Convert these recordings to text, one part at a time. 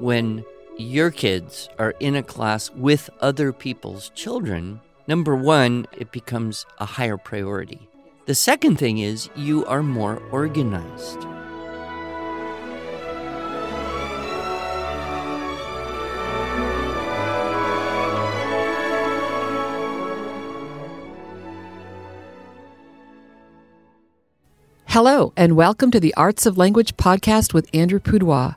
when your kids are in a class with other people's children, number one, it becomes a higher priority. The second thing is you are more organized. Hello, and welcome to the Arts of Language podcast with Andrew Pudewa,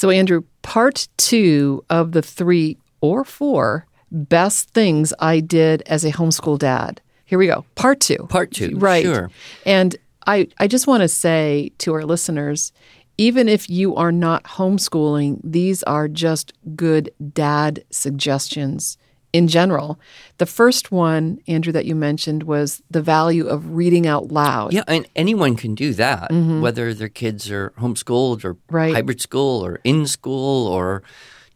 So, Andrew, part two of the three or four best things I did as a homeschool dad. Here we go. Part two. Part two. Right. Sure. And I, I just want to say to our listeners even if you are not homeschooling, these are just good dad suggestions in general. The first one, Andrew, that you mentioned was the value of reading out loud. Yeah, and anyone can do that, whether their kids are homeschooled or Right. hybrid school or in school or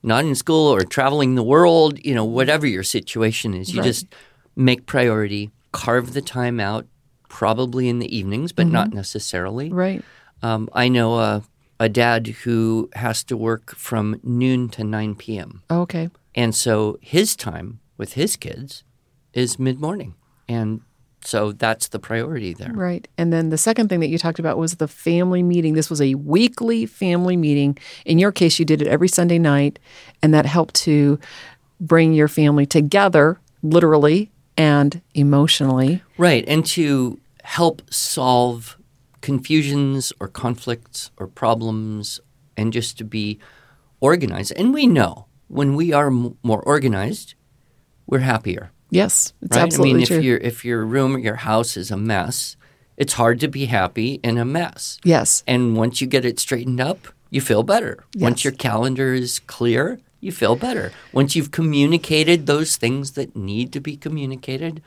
not in school or traveling the world, you know, whatever your situation is. You Right. just make priority, carve the time out, probably in the evenings, but not necessarily. Right. Um, I know a, a dad who has to work from noon to 9 p.m. Okay. And so his time with his kids is mid morning. And so that's the priority there. Right. And then the second thing that you talked about was the family meeting. This was a weekly family meeting. In your case, you did it every Sunday night, and that helped to bring your family together, literally and emotionally. Right. And to help solve confusions or conflicts or problems and just to be organized. And we know when we are m- more organized, we're happier. Yes, it's right? absolutely I mean, true. if your if your room or your house is a mess, it's hard to be happy in a mess. yes. And once you get it straightened up, you feel better. Once your calendar is clear, you feel better. Once you've communicated those things that need to be communicated,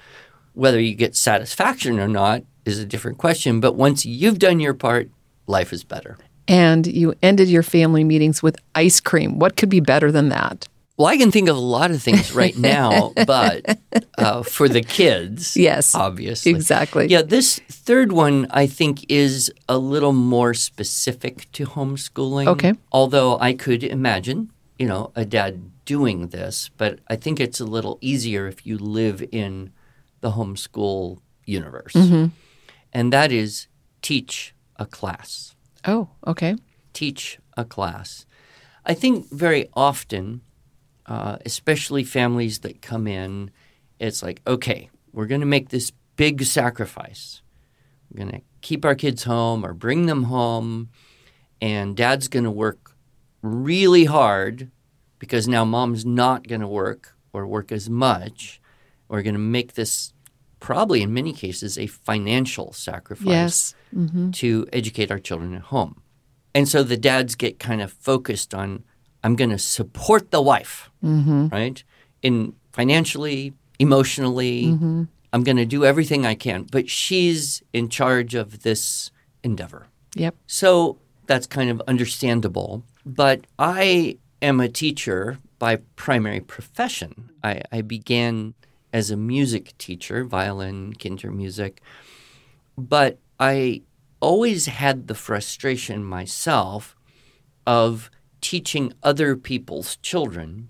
whether you get satisfaction or not is a different question. But once you've done your part, life is better. And you ended your family meetings with ice cream. What could be better than that? Well, I can think of a lot of things right now, but uh, for the kids, Yes. obviously. Exactly. Yeah, this third one I think is a little more specific to homeschooling. Okay. Although I could imagine, you know, a dad doing this, but I think it's a little easier if you live in the homeschool universe. Mm-hmm. And that is teach a class. Oh, okay. Teach a class. I think very often, uh, especially families that come in, it's like, okay, we're going to make this big sacrifice. We're going to keep our kids home or bring them home, and dad's going to work really hard because now mom's not going to work or work as much. We're going to make this probably in many cases a financial sacrifice Yes. Mm-hmm. to educate our children at home. And so the dads get kind of focused on I'm going to support the wife, Mm-hmm. right? In financially, emotionally, Mm-hmm. I'm going to do everything I can, but she's in charge of this endeavor. Yep. So that's kind of understandable. But I am a teacher by primary profession. I, I began as a music teacher, violin, Kindermusik, but I always had the frustration myself of teaching other people's children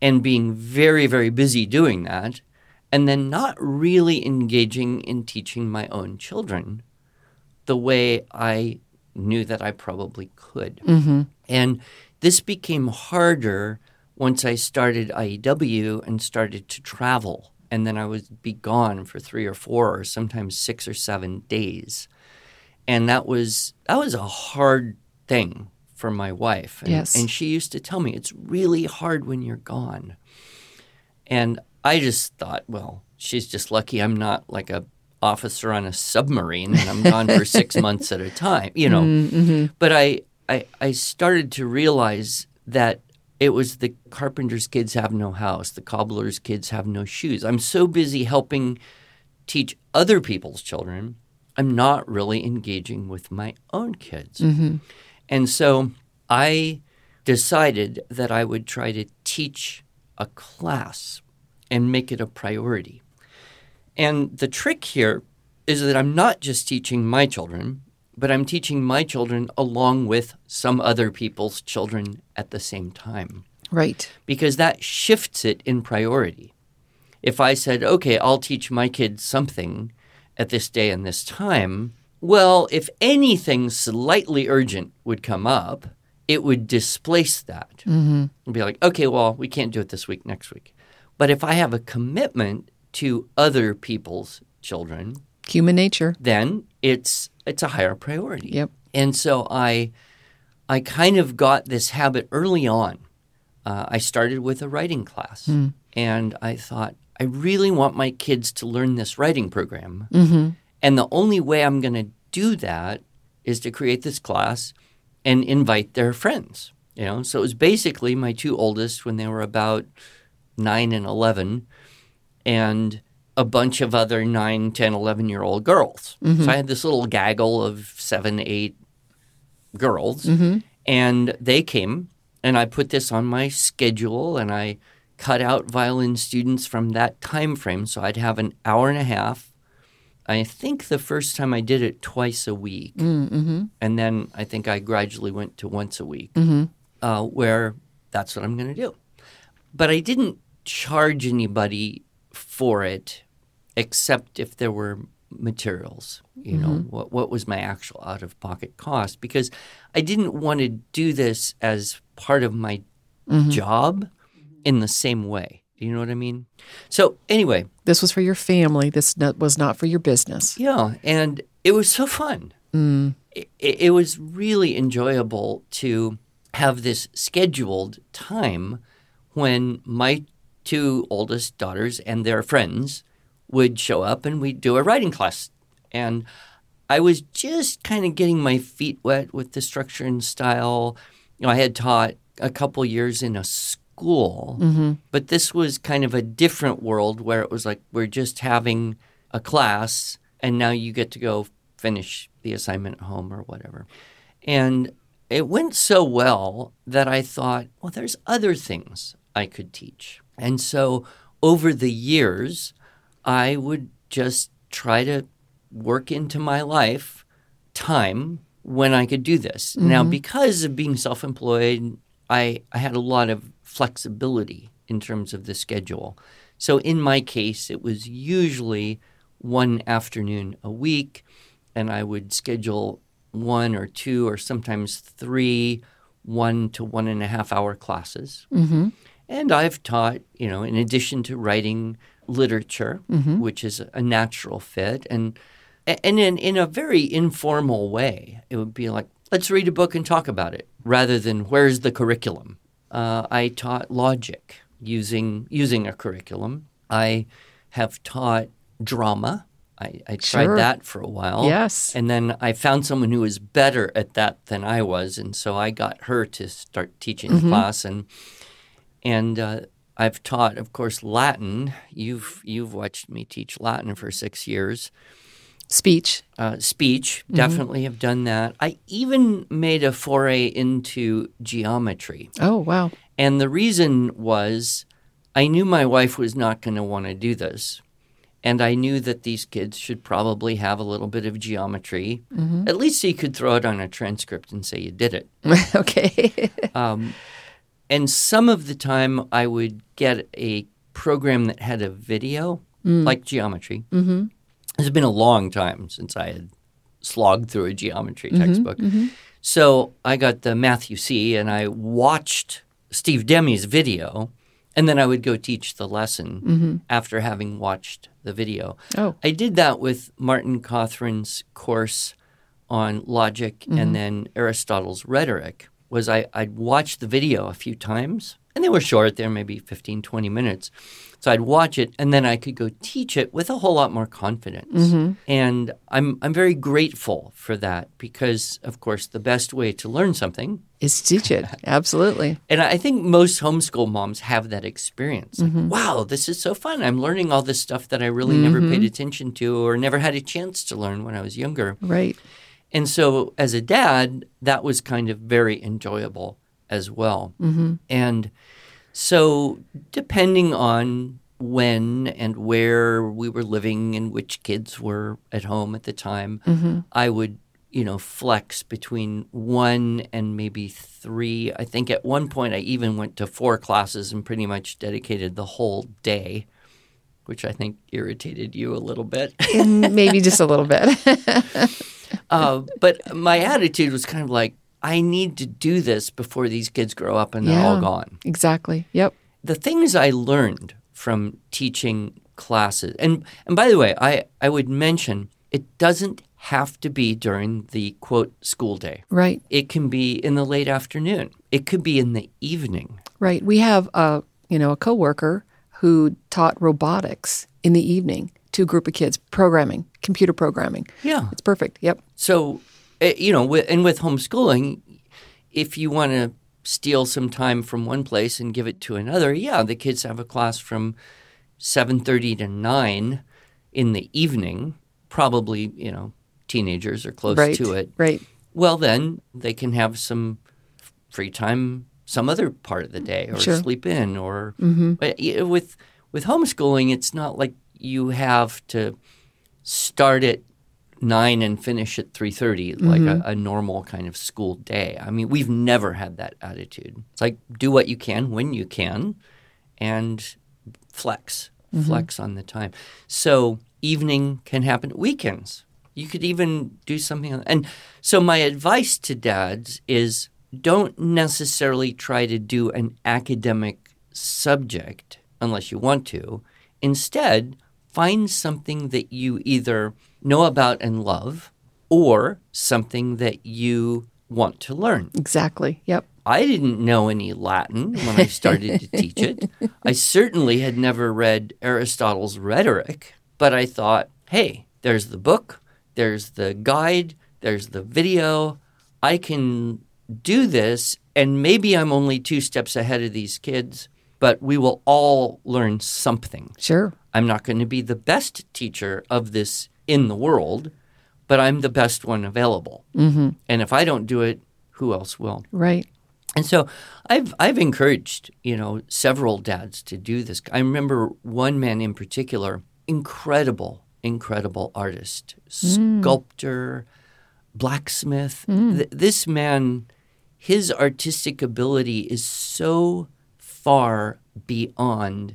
and being very, very busy doing that, and then not really engaging in teaching my own children the way I knew that I probably could. Mm-hmm. And this became harder once I started IEW and started to travel. And then I would be gone for three or four or sometimes six or seven days. And that was that was a hard thing for my wife. And, Yes. and she used to tell me it's really hard when you're gone. And I just thought, well, she's just lucky I'm not like a officer on a submarine and I'm gone for six months at a time, you know. Mm-hmm. But I, I I started to realize that it was the carpenter's kids have no house, the cobbler's kids have no shoes. I'm so busy helping teach other people's children, I'm not really engaging with my own kids. Mm-hmm. And so I decided that I would try to teach a class and make it a priority. And the trick here is that I'm not just teaching my children, but I'm teaching my children along with some other people's children at the same time Right. because that shifts it in priority. If I said, okay, I'll teach my kids something at this day and this time, well, if anything slightly urgent would come up, it would displace that. Mm-hmm. And be like, okay, well, we can't do it this week, next week. But if I have a commitment to other people's children, Human nature. then it's it's a higher priority. Yep. And so I I kind of got this habit early on. Uh, I started with a writing class, and I thought I really want my kids to learn this writing program. And the only way I'm going to do that is to create this class and invite their friends. You know, so it was basically my two oldest when they were about nine and eleven, and a bunch of other 9, 10, 11 year old girls. So I had this little gaggle of seven, eight girls, and they came, and I put this on my schedule, and I cut out violin students from that time frame. So I'd have an hour and a half. I think the first time I did it twice a week, Mm-hmm. and then I think I gradually went to once a week, uh, where that's what I'm going to do. But I didn't charge anybody for it, except if there were materials. You know, mm-hmm. what what was my actual out of pocket cost? Because I didn't want to do this as part of my mm-hmm. job in the same way. You know what I mean? So anyway, This was for your family. This was not for your business. yeah, and it was so fun. Mm. It, it was really enjoyable to have this scheduled time when my two oldest daughters and their friends would show up and we'd do a writing class. And I was just kind of getting my feet wet with the structure and style. You know, I had taught a couple years in a school, mm-hmm. but this was kind of a different world where it was like we're just having a class and now you get to go finish the assignment at home or whatever. And it went so well that I thought, well, there's other things I could teach. And so over the years, I would just try to work into my life time when I could do this. Now, because of being self employed, I, I had a lot of flexibility in terms of the schedule. So in my case, it was usually one afternoon a week, and I would schedule one or two or sometimes three one to one and a half hour classes. Mm-hmm. And I've taught, you know, in addition to writing literature, which is a natural fit, and and in, in a very informal way, it would be like, let's read a book and talk about it, rather than where's the curriculum. Uh, I taught logic using using a curriculum. I have taught drama. I, I tried Sure. that for a while. Yes. And then I found someone who was better at that than I was, and so I got her to start teaching the class. And and uh, I've taught, of course, Latin. You've you've watched me teach Latin for six years. Speech. Uh, speech, definitely have done that. I even made a foray into geometry, Oh, wow. and the reason was I knew my wife was not going to want to do this. And I knew that these kids should probably have a little bit of geometry, at least so you could throw it on a transcript and say you did it. okay. Um, and some of the time I would get a program that had a video, mm. like geometry. Mm-hmm. It's been a long time since I had slogged through a geometry mm-hmm, textbook. Mm-hmm. So I got the Math-U-See and I watched Steve Demme's video, and then I would go teach the lesson mm-hmm. after having watched the video. Oh. I did that with Martin Cothran's course on logic and then Aristotle's rhetoric. Was I I'd watch the video a few times And they were short, they were maybe 15, 20 minutes. So I'd watch it and then I could go teach it with a whole lot more confidence. Mm-hmm. And I'm I'm very grateful for that because of course the best way to learn something Is to teach it. Absolutely. and I think most homeschool moms have that experience. Like, mm-hmm. wow, this is so fun. I'm learning all this stuff that I really never mm-hmm. paid attention to or never had a chance to learn when I was younger. Right. And so, as a dad, that was kind of very enjoyable as well. Mm-hmm. And so, depending on when and where we were living and which kids were at home at the time, I would, you know, flex between one and maybe three. I think at one point I even went to four classes and pretty much dedicated the whole day, which I think irritated you a little bit. Maybe just a little bit. Uh, but my attitude was kind of like, I need to do this before these kids grow up and they're all gone. exactly. Yep. The things I learned from teaching classes, and, and by the way, I, I would mention it doesn't have to be during the quote school day. Right. It can be in the late afternoon. It could be in the evening. Right. We have a you know a coworker who taught robotics in the evening to a group of kids, programming, computer programming. Yeah. It's perfect. Yep. So, eh, you know, and with homeschooling, if you want to steal some time from one place and give it to another, yeah, the kids have a class from 7:30 to 9 in the evening, probably, you know, teenagers are close right. to it. Right. Well, then they can have some free time some other part of the day or Sure. sleep in or but y- with with homeschooling it's not like you have to start at 9 and finish at 3.30 like a, mm-hmm. a normal kind of school day. I mean we've never had that attitude. It's like do what you can when you can and flex mm-hmm. flex on the time. So evening can happen weekends. You could even do something on, and so my advice to dads is don't necessarily try to do an academic subject unless you want to. Instead find something that you either know about and love or something that you want to learn Exactly. Yep. I didn't know any Latin when I started to teach it. I certainly had never read Aristotle's Rhetoric, but I thought, hey, there's the book, there's the guide, there's the video. I can do this, and maybe I'm only two steps ahead of these kids, but we will all learn something. Sure. I'm not going to be the best teacher of this in the world, but I'm the best one available. Mm-hmm. And if I don't do it, who else will? Right. And so I've I've encouraged, you know, several dads to do this. I remember one man in particular, incredible, incredible artist, sculptor, blacksmith. Th- this man, his artistic ability is so far beyond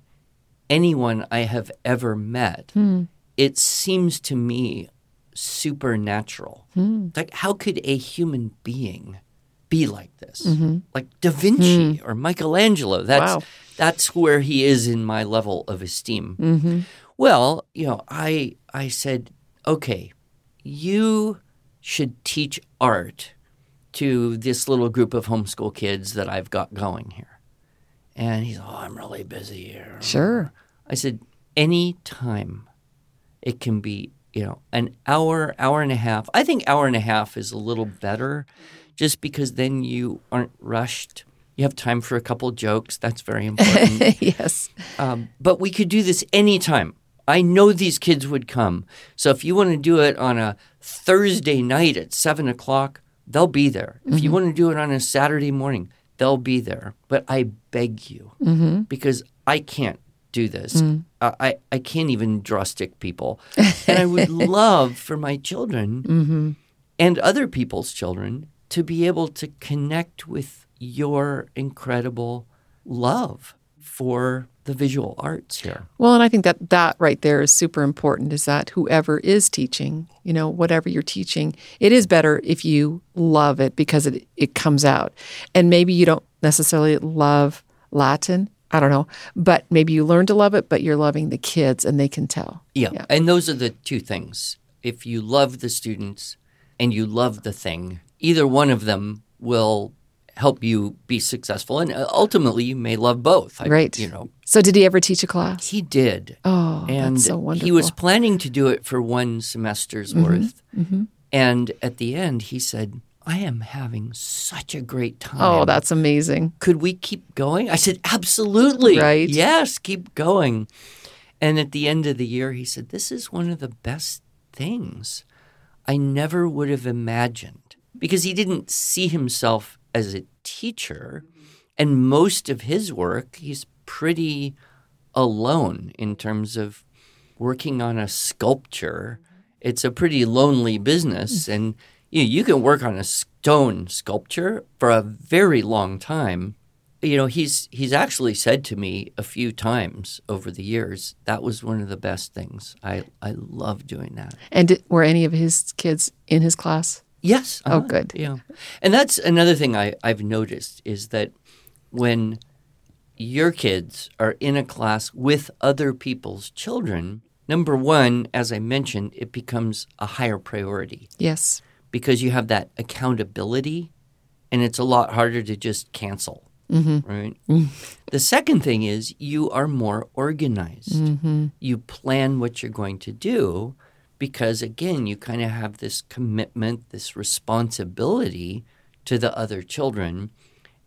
anyone I have ever met. Hmm. It seems to me supernatural. Hmm. Like, how could a human being be like this? Mm-hmm. Like Da Vinci hmm. or Michelangelo. That's Wow. that's where he is in my level of esteem. Mm-hmm. Well, you know, I I said, okay, you should teach art to this little group of homeschool kids that I've got going here. And he's, oh, I'm really busy here. Sure. I said, any time it can be, you know, an hour, hour and a half. I think hour and a half is a little better just because then you aren't rushed. You have time for a couple jokes. That's very important. yes. um, but we could do this anytime. I know these kids would come. So if you want to do it on a Thursday night at seven o'clock, they'll be there. If you want to do it on a Saturday morning, they'll be there. But I beg you, mm-hmm. because I can't do this. Mm. I, I, I can't even draw stick people. and I would love for my children mm-hmm. and other people's children to be able to connect with your incredible love for the visual arts here. Well, and I think that that right there is super important is that whoever is teaching, you know, whatever you're teaching, it is better if you love it because it, it comes out. And maybe you don't necessarily love Latin, I don't know, but maybe you learn to love it, but you're loving the kids and they can tell. Yeah. And those are the two things. If you love the students and you love the thing, either one of them will help you be successful, and uh, ultimately you may love both. I, Right. You know, So, did he ever teach a class? he did, Oh, and that's so wonderful. he was planning to do it for one semester's worth. And at the end, he said, "I am having such a great time. Oh, that's amazing. could we keep going?" I said, "Absolutely, Right. Yes, keep going." And at the end of the year, he said, "This is one of the best things I never would have imagined because he didn't see himself as a teacher, and most of his work, he's pretty alone in terms of working on a sculpture. It's a pretty lonely business, mm. and you, you can work on a stone sculpture for a very long time. You know, he's he's actually said to me a few times over the years that was one of the best things. I I love doing that. And did, were any of his kids in his class? Yes. Oh, uh-huh, good. Yeah. And that's another thing I, I've noticed is that when your kids are in a class with other people's children, number one, as I mentioned, it becomes a higher priority Yes. because you have that accountability and it's a lot harder to just cancel. Right. The second thing is you are more organized. You plan what you're going to do because, again, you kind of have this commitment, this responsibility to the other children.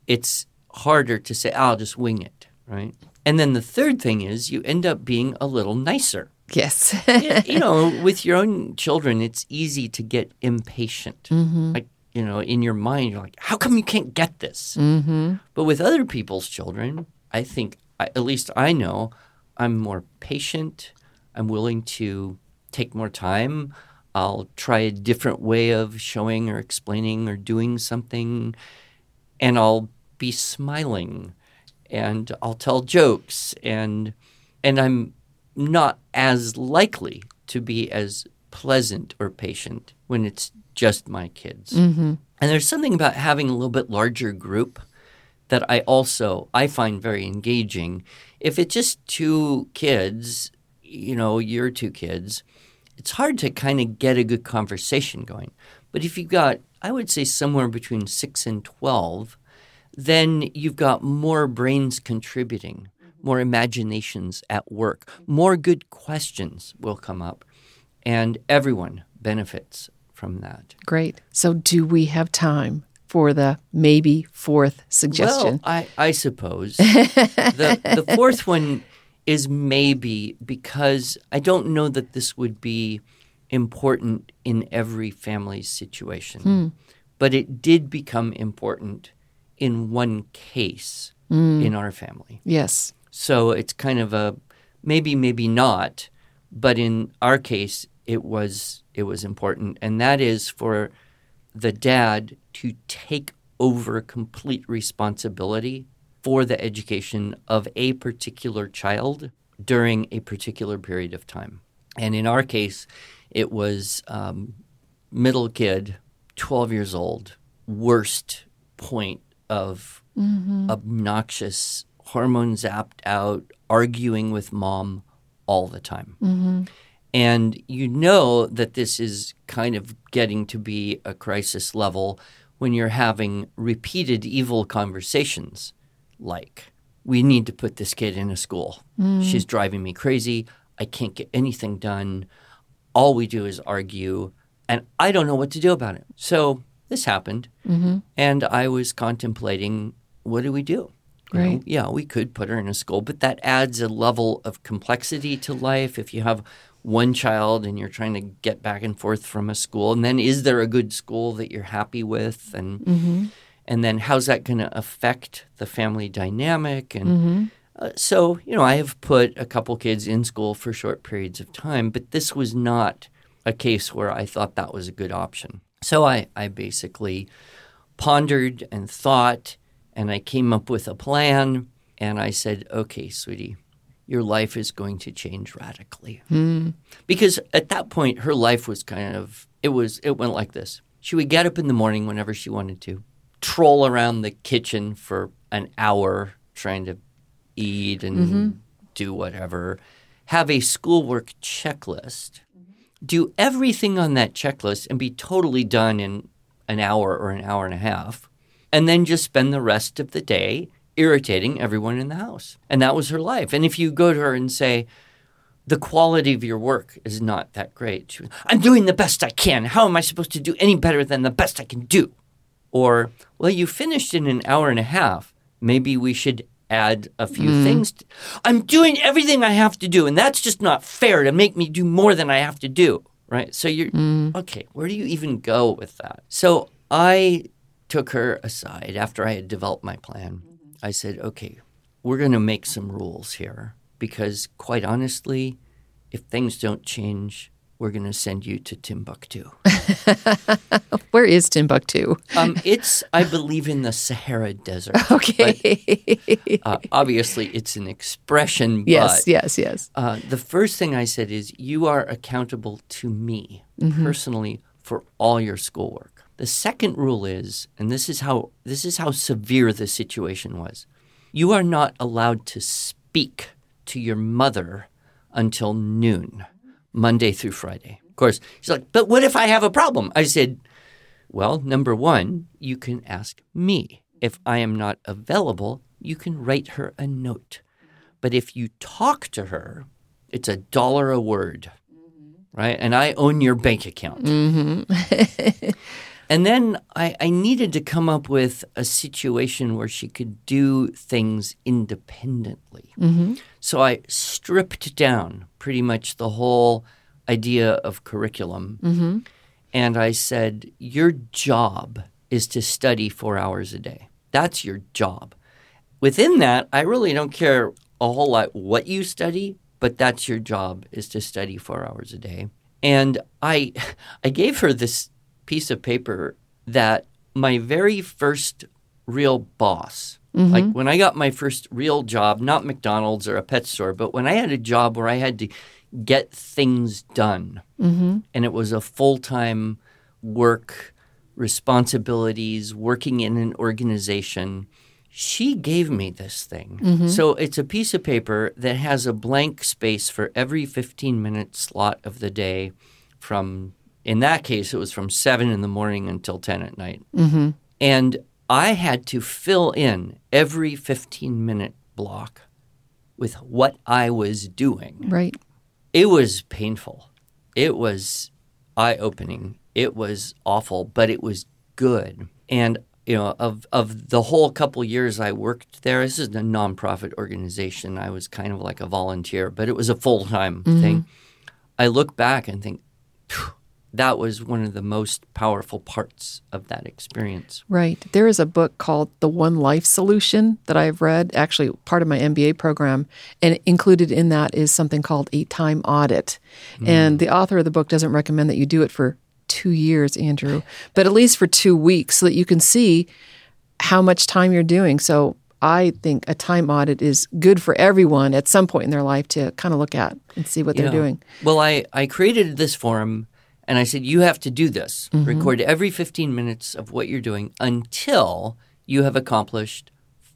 It's harder to say, I'll just wing it. Right. And then the third thing is you end up being a little nicer Yes. you know, with your own children, it's easy to get impatient. Like, you know, in your mind, you're like, how come you can't get this? Mm-hmm. But with other people's children, I think, at least I know, I'm more patient. I'm willing to take more time. I'll try a different way of showing or explaining or doing something, and I'll be smiling and I'll tell jokes and and I'm not as likely to be as pleasant or patient when it's just my kids. Mm-hmm. And there's something about having a little bit larger group that I also I find very engaging. If it's just two kids, you know, your two kids, it's hard to kind of get a good conversation going. But if you've got, I would say, somewhere between six and 12, then you've got more brains contributing, mm-hmm. more imaginations at work, more good questions will come up, and everyone benefits from that. Great. So, do we have time for the maybe fourth suggestion? Well, I, I suppose. the, the fourth one is maybe because I don't know that this would be important in every family's situation. Hmm. But it did become important in one case hmm. in our family. yes. So it's kind of a maybe, maybe not, but in our case, it was it was important, and that is for the dad to take over complete responsibility for the education of a particular child during a particular period of time. And in our case, it was um, middle kid, twelve years old, worst point of obnoxious, hormone zapped out, arguing with mom all the time. And you know that this is kind of getting to be a crisis level when you're having repeated evil conversations like, we need to put this kid in a school. Mm. She's driving me crazy. I can't get anything done. All we do is argue, and I don't know what to do about it. So this happened, mm-hmm. and I was contemplating what do we do? You know, Right. yeah, we could put her in a school, but that adds a level of complexity to life. If you have one child and you're trying to get back and forth from a school, and then is there a good school that you're happy with, and mm-hmm. And then how's that going to affect the family dynamic? And uh, so, you know, I have put a couple kids in school for short periods of time, but this was not a case where I thought that was a good option. So I, I basically pondered and thought, and I came up with a plan. And I said, okay, sweetie, your life is going to change radically. Because at that point, her life was kind of, it was, it went like this. She would get up in the morning whenever she wanted to, troll around the kitchen for an hour trying to eat and mm-hmm. do whatever, have a schoolwork checklist, do everything on that checklist and be totally done in an hour or an hour and a half, and then just spend the rest of the day irritating everyone in the house. And that was her life. And if you go to her and say, the quality of your work is not that great. She, I'm doing the best I can. How am I supposed to do any better than the best I can do? Or, well, you finished in an hour and a half. Maybe we should add a few Mm. things. I'm doing everything I have to do, and that's just not fair to make me do more than I have to do. Right? So you're Mm. okay. Where do you even go with that? So I took her aside after I had developed my plan. I said, okay, we're going to make some rules here because, quite honestly, if things don't change, we're going to send you to Timbuktu. Where is Timbuktu? Um, it's, I believe, in the Sahara Desert. Okay. Uh, obviously, it's an expression, yes, but yes, yes. uh, the first thing I said is, you are accountable to me personally for all your schoolwork. The second rule is, and this is how this is how severe the situation was. You are not allowed to speak to your mother until noon, Monday through Friday. Of course, she's like, but what if I have a problem? I said, well, number one, you can ask me. If I am not available, you can write her a note. But if you talk to her, it's a dollar a word, right? And I own your bank account. Mm-hmm. and then I, I needed to come up with a situation where she could do things independently. Mm-hmm. So I stripped down pretty much the whole idea of curriculum. Mm-hmm. And I said, Your job is to study four hours a day. That's your job. Within that, I really don't care a whole lot what you study, but that's your job is to study four hours a day. And I, I gave her this piece of paper that my very first real boss, mm-hmm. like when I got my first real job, not McDonald's or a pet store, but when I had a job where I had to get things done, mm-hmm. and it was a full time work, responsibilities, working in an organization. She gave me this thing. Mm-hmm. So it's a piece of paper that has a blank space for every 15 minute slot of the day from, in that case, it was from 7 in the morning until 10 at night. And I had to fill in every 15 minute block with what I was doing. Right. It was painful. It was eye opening. It was awful, but it was good. And you know, of of the whole couple years I worked there, this is a nonprofit organization. I was kind of like a volunteer, but it was a full time mm-hmm. thing. I look back and think "Phew, that was one of the most powerful parts of that experience. Right. There is a book called The One Life Solution that I've read, actually part of my MBA program, and included in that is something called a time audit. Hmm. And the author of the book doesn't recommend that you do it for two years, Andrew, but at least for two weeks so that you can see how much time you're doing. So I think a time audit is good for everyone at some point in their life to kind of look at and see what they're doing. Well, I, I created this forum and I said, you have to do this. Mm-hmm. Record every 15 minutes of what you're doing until you have accomplished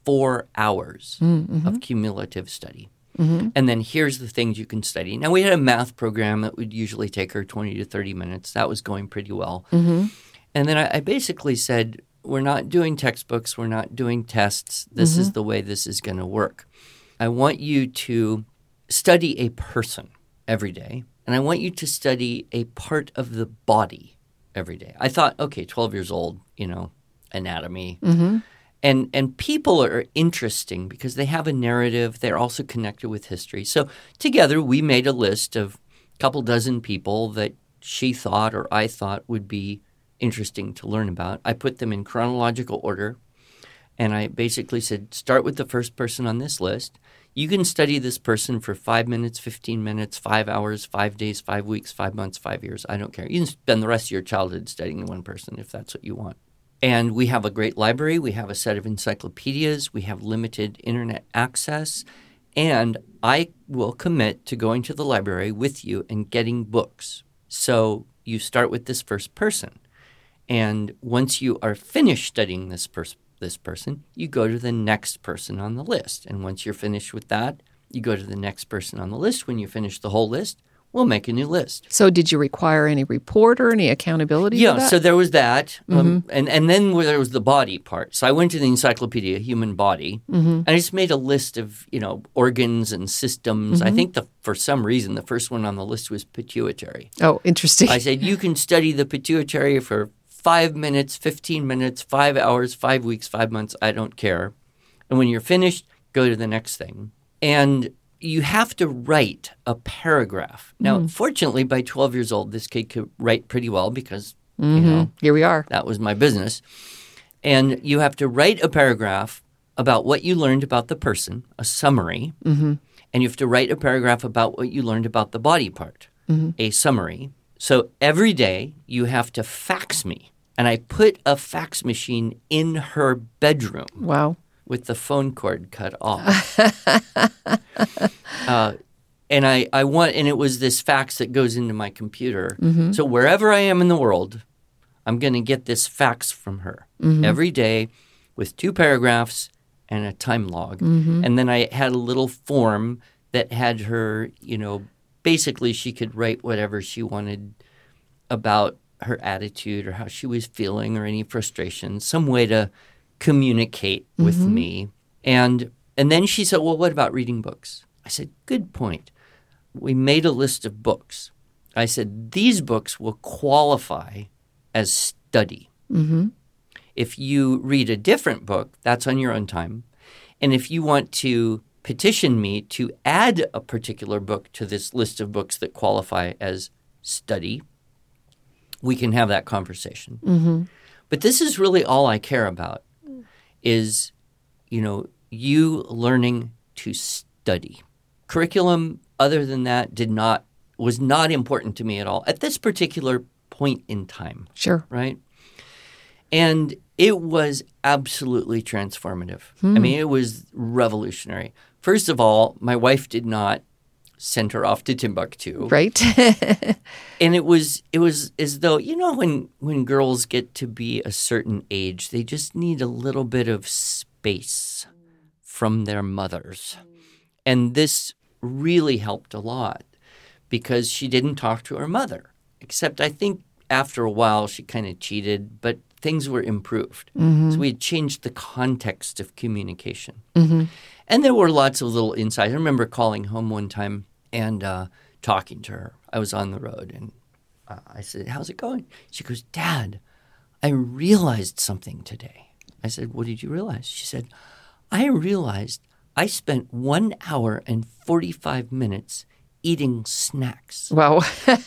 four hours mm-hmm. of cumulative study. Mm-hmm. And then here's the things you can study. Now, we had a math program that would usually take her 20 to 30 minutes. That was going pretty well. And then I, I basically said, we're not doing textbooks, we're not doing tests. This is the way this is going to work. I want you to study a person every day, and I want you to study a part of the body every day. I thought, okay, 12 years old, you know, anatomy. Mm-hmm. And, and people are interesting because they have a narrative. They're also connected with history. So together we made a list of a couple dozen people that she thought or I thought would be interesting to learn about. I put them in chronological order. And I basically said, start with the first person on this list. You can study this person for five minutes, 15 minutes, five hours, five days, five weeks, five months, five years. I don't care. You can spend the rest of your childhood studying one person if that's what you want. And we have a great library. We have a set of encyclopedias. We have limited internet access. And I will commit to going to the library with you and getting books. So you start with this first person. And once you are finished studying this person, this person, you go to the next person on the list. And once you're finished with that, you go to the next person on the list. When you finish the whole list, we'll make a new list. So, did you require any report or any accountability? Yeah, so there was that, um, mm-hmm. and and then there was the body part. So I went to the Encyclopedia Human Body, mm-hmm. and I just made a list of you know organs and systems. I mm-hmm. think the for some reason the first one on the list was pituitary. oh, interesting. I said you can study the pituitary for five minutes, fifteen minutes, five hours, five weeks, five months. I don't care. And when you're finished, go to the next thing. And you have to write a paragraph. Now, mm. fortunately, by 12 years old, this kid could write pretty well because, you mm-hmm. know, Here we are. that was my business. And you have to write a paragraph about what you learned about the person, a summary. Mm-hmm. And you have to write a paragraph about what you learned about the body part, mm-hmm. a summary. So every day you have to fax me. And I put a fax machine in her bedroom Wow. with the phone cord cut off. uh, and I, I want, and it was this fax that goes into my computer. Mm-hmm. So wherever I am in the world, I'm going to get this fax from her mm-hmm. every day with two paragraphs and a time log. Mm-hmm. And then I had a little form that had her, you know, basically she could write whatever she wanted about her attitude or how she was feeling or any frustration, some way to communicate with mm-hmm. me. And and then she said, "Well, what about reading books?" I said, "Good point." We made a list of books. I said, "These books will qualify as study. Mm-hmm. If you read a different book, that's on your own time. And if you want to petition me to add a particular book to this list of books that qualify as study, we can have that conversation. Mm-hmm. But this is really all I care about is, you know, you learning to study. Curriculum other than that did not was not important to me at all at this particular point in time Sure. right? And it was absolutely transformative. I hmm. mean, it was revolutionary. First of all, my wife did not send her off to Timbuktu, Right. and it was it was as though you know when when girls get to be a certain age, they just need a little bit of space from their mothers, and this really helped a lot because she didn't talk to her mother. Except I think after a while she kind of cheated, but things were improved. So we had changed the context of communication. And there were lots of little insights. I remember calling home one time and uh, talking to her. I was on the road and uh, I said, How's it going? She goes, Dad, I realized something today. I said, What did you realize? She said, I realized I spent one hour and 45 minutes eating snacks. wow.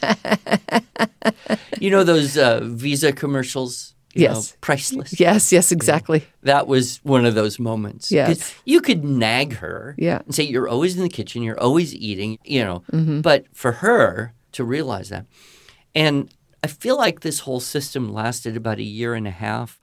You know those uh, Visa commercials? You know, Yes. priceless. yes. Yes. Exactly. That was one of those moments. Yes. You could nag her Yeah. and say, You're always in the kitchen, you're always eating, you know. Mm-hmm. But for her to realize that. And I feel like this whole system lasted about a year and a half.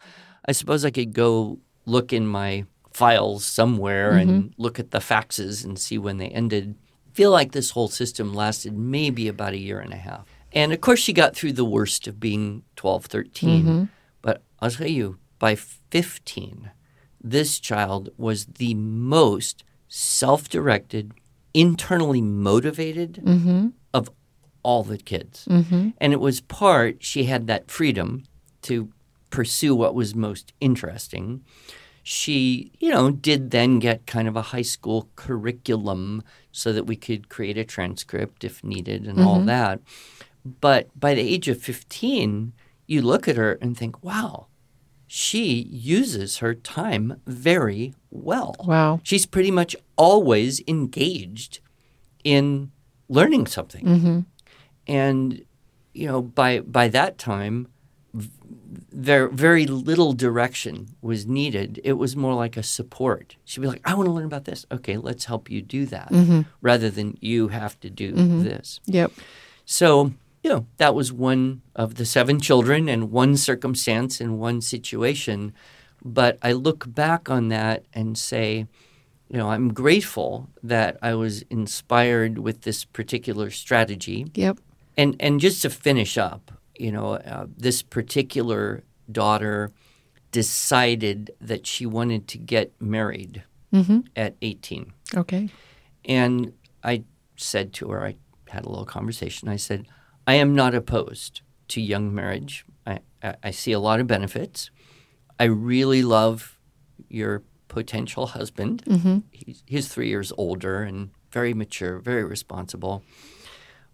I suppose I could go look in my files somewhere Mm-hmm. and look at the faxes and see when they ended. I feel like this whole system lasted maybe about a year and a half. And of course, she got through the worst of being 12, 13. Mm-hmm. I'll tell you, by 15, this child was the most self directed, internally motivated mm-hmm. of all the kids. Mm-hmm. And it was part, she had that freedom to pursue what was most interesting. She, you know, did then get kind of a high school curriculum so that we could create a transcript if needed and all mm-hmm. that. But by the age of 15, you look at her and think, wow, she uses her time very well. Wow. She's pretty much always engaged in learning something. Mm-hmm. And, you know, by, by that time, there very little direction was needed. It was more like a support. She'd be like, I want to learn about this. Okay, let's help you do that mm-hmm. rather than you have to do mm-hmm. this. Yep. So, you know, that was one of the seven children and one circumstance and one situation. But I look back on that and say, you know, I'm grateful that I was inspired with this particular strategy. Yep. And and just to finish up, you know, uh, this particular daughter decided that she wanted to get married at 18. Okay. And I said to her, I had a little conversation. I said, I am not opposed to young marriage. I, I, I see a lot of benefits. I really love your potential husband. He's, he's three years older and very mature, very responsible.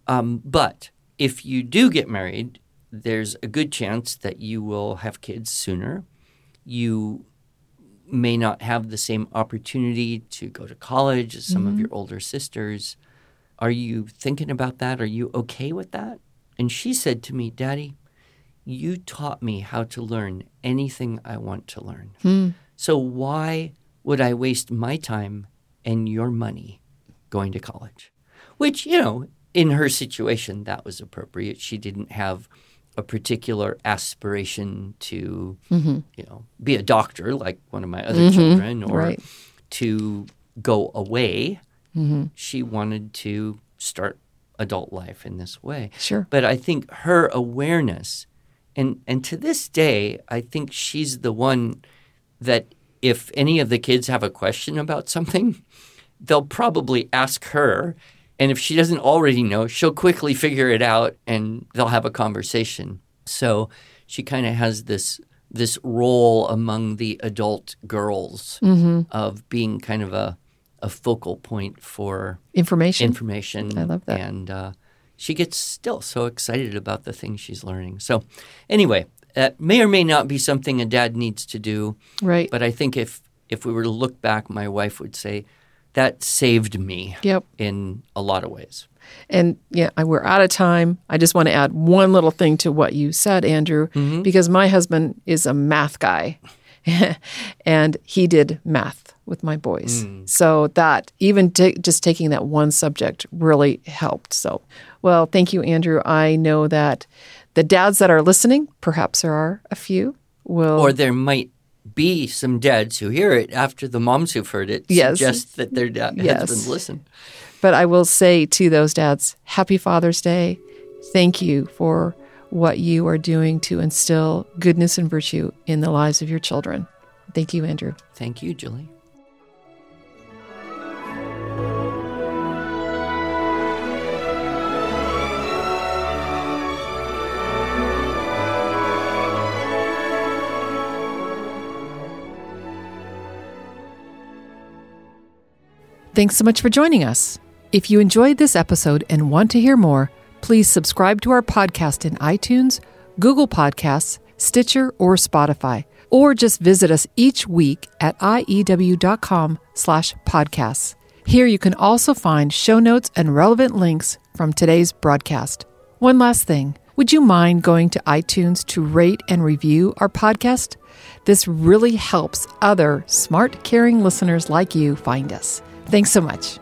Um, but if you do get married, there's a good chance that you will have kids sooner. You may not have the same opportunity to go to college as some of your older sisters. Are you thinking about that? Are you okay with that? And she said to me, Daddy, you taught me how to learn anything I want to learn. Hmm. So why would I waste my time and your money going to college? Which, you know, in her situation, that was appropriate. She didn't have a particular aspiration to, mm-hmm. you know, be a doctor like one of my other mm-hmm. children or Right. to go away. Mm-hmm. She wanted to start adult life in this way. Sure. But I think her awareness, and and to this day, I think she's the one that if any of the kids have a question about something, they'll probably ask her. And if she doesn't already know, she'll quickly figure it out and they'll have a conversation. So she kind of has this this role among the adult girls mm-hmm. of being kind of a, a focal point for Information. information. I love that. And uh, she gets still so excited about the things she's learning. So, anyway, that may or may not be something a dad needs to do. right. But I think if if we were to look back, my wife would say that saved me Yep. in a lot of ways. And yeah, I- we're out of time. I just want to add one little thing to what you said, Andrew, because my husband is a math guy and he did math with my boys. Hmm. So that even ta just taking that one subject really helped. So, well, thank you, Andrew. I know that the dads that are listening, perhaps there are a few, will. Or there might be some dads who hear it after the moms who've heard it Yes. suggest that their dad Yes. husbands listen. But I will say to those dads, Happy Father's Day. Thank you for what you are doing to instill goodness and virtue in the lives of your children. Thank you, Andrew. Thank you, Julie. Thanks so much for joining us. If you enjoyed this episode and want to hear more, please subscribe to our podcast in iTunes, Google Podcasts, Stitcher, or Spotify, or just visit us each week at iew.com slash podcasts. Here you can also find show notes and relevant links from today's broadcast. One last thing. Would you mind going to iTunes to rate and review our podcast? This really helps other smart, caring listeners like you find us. Thanks so much.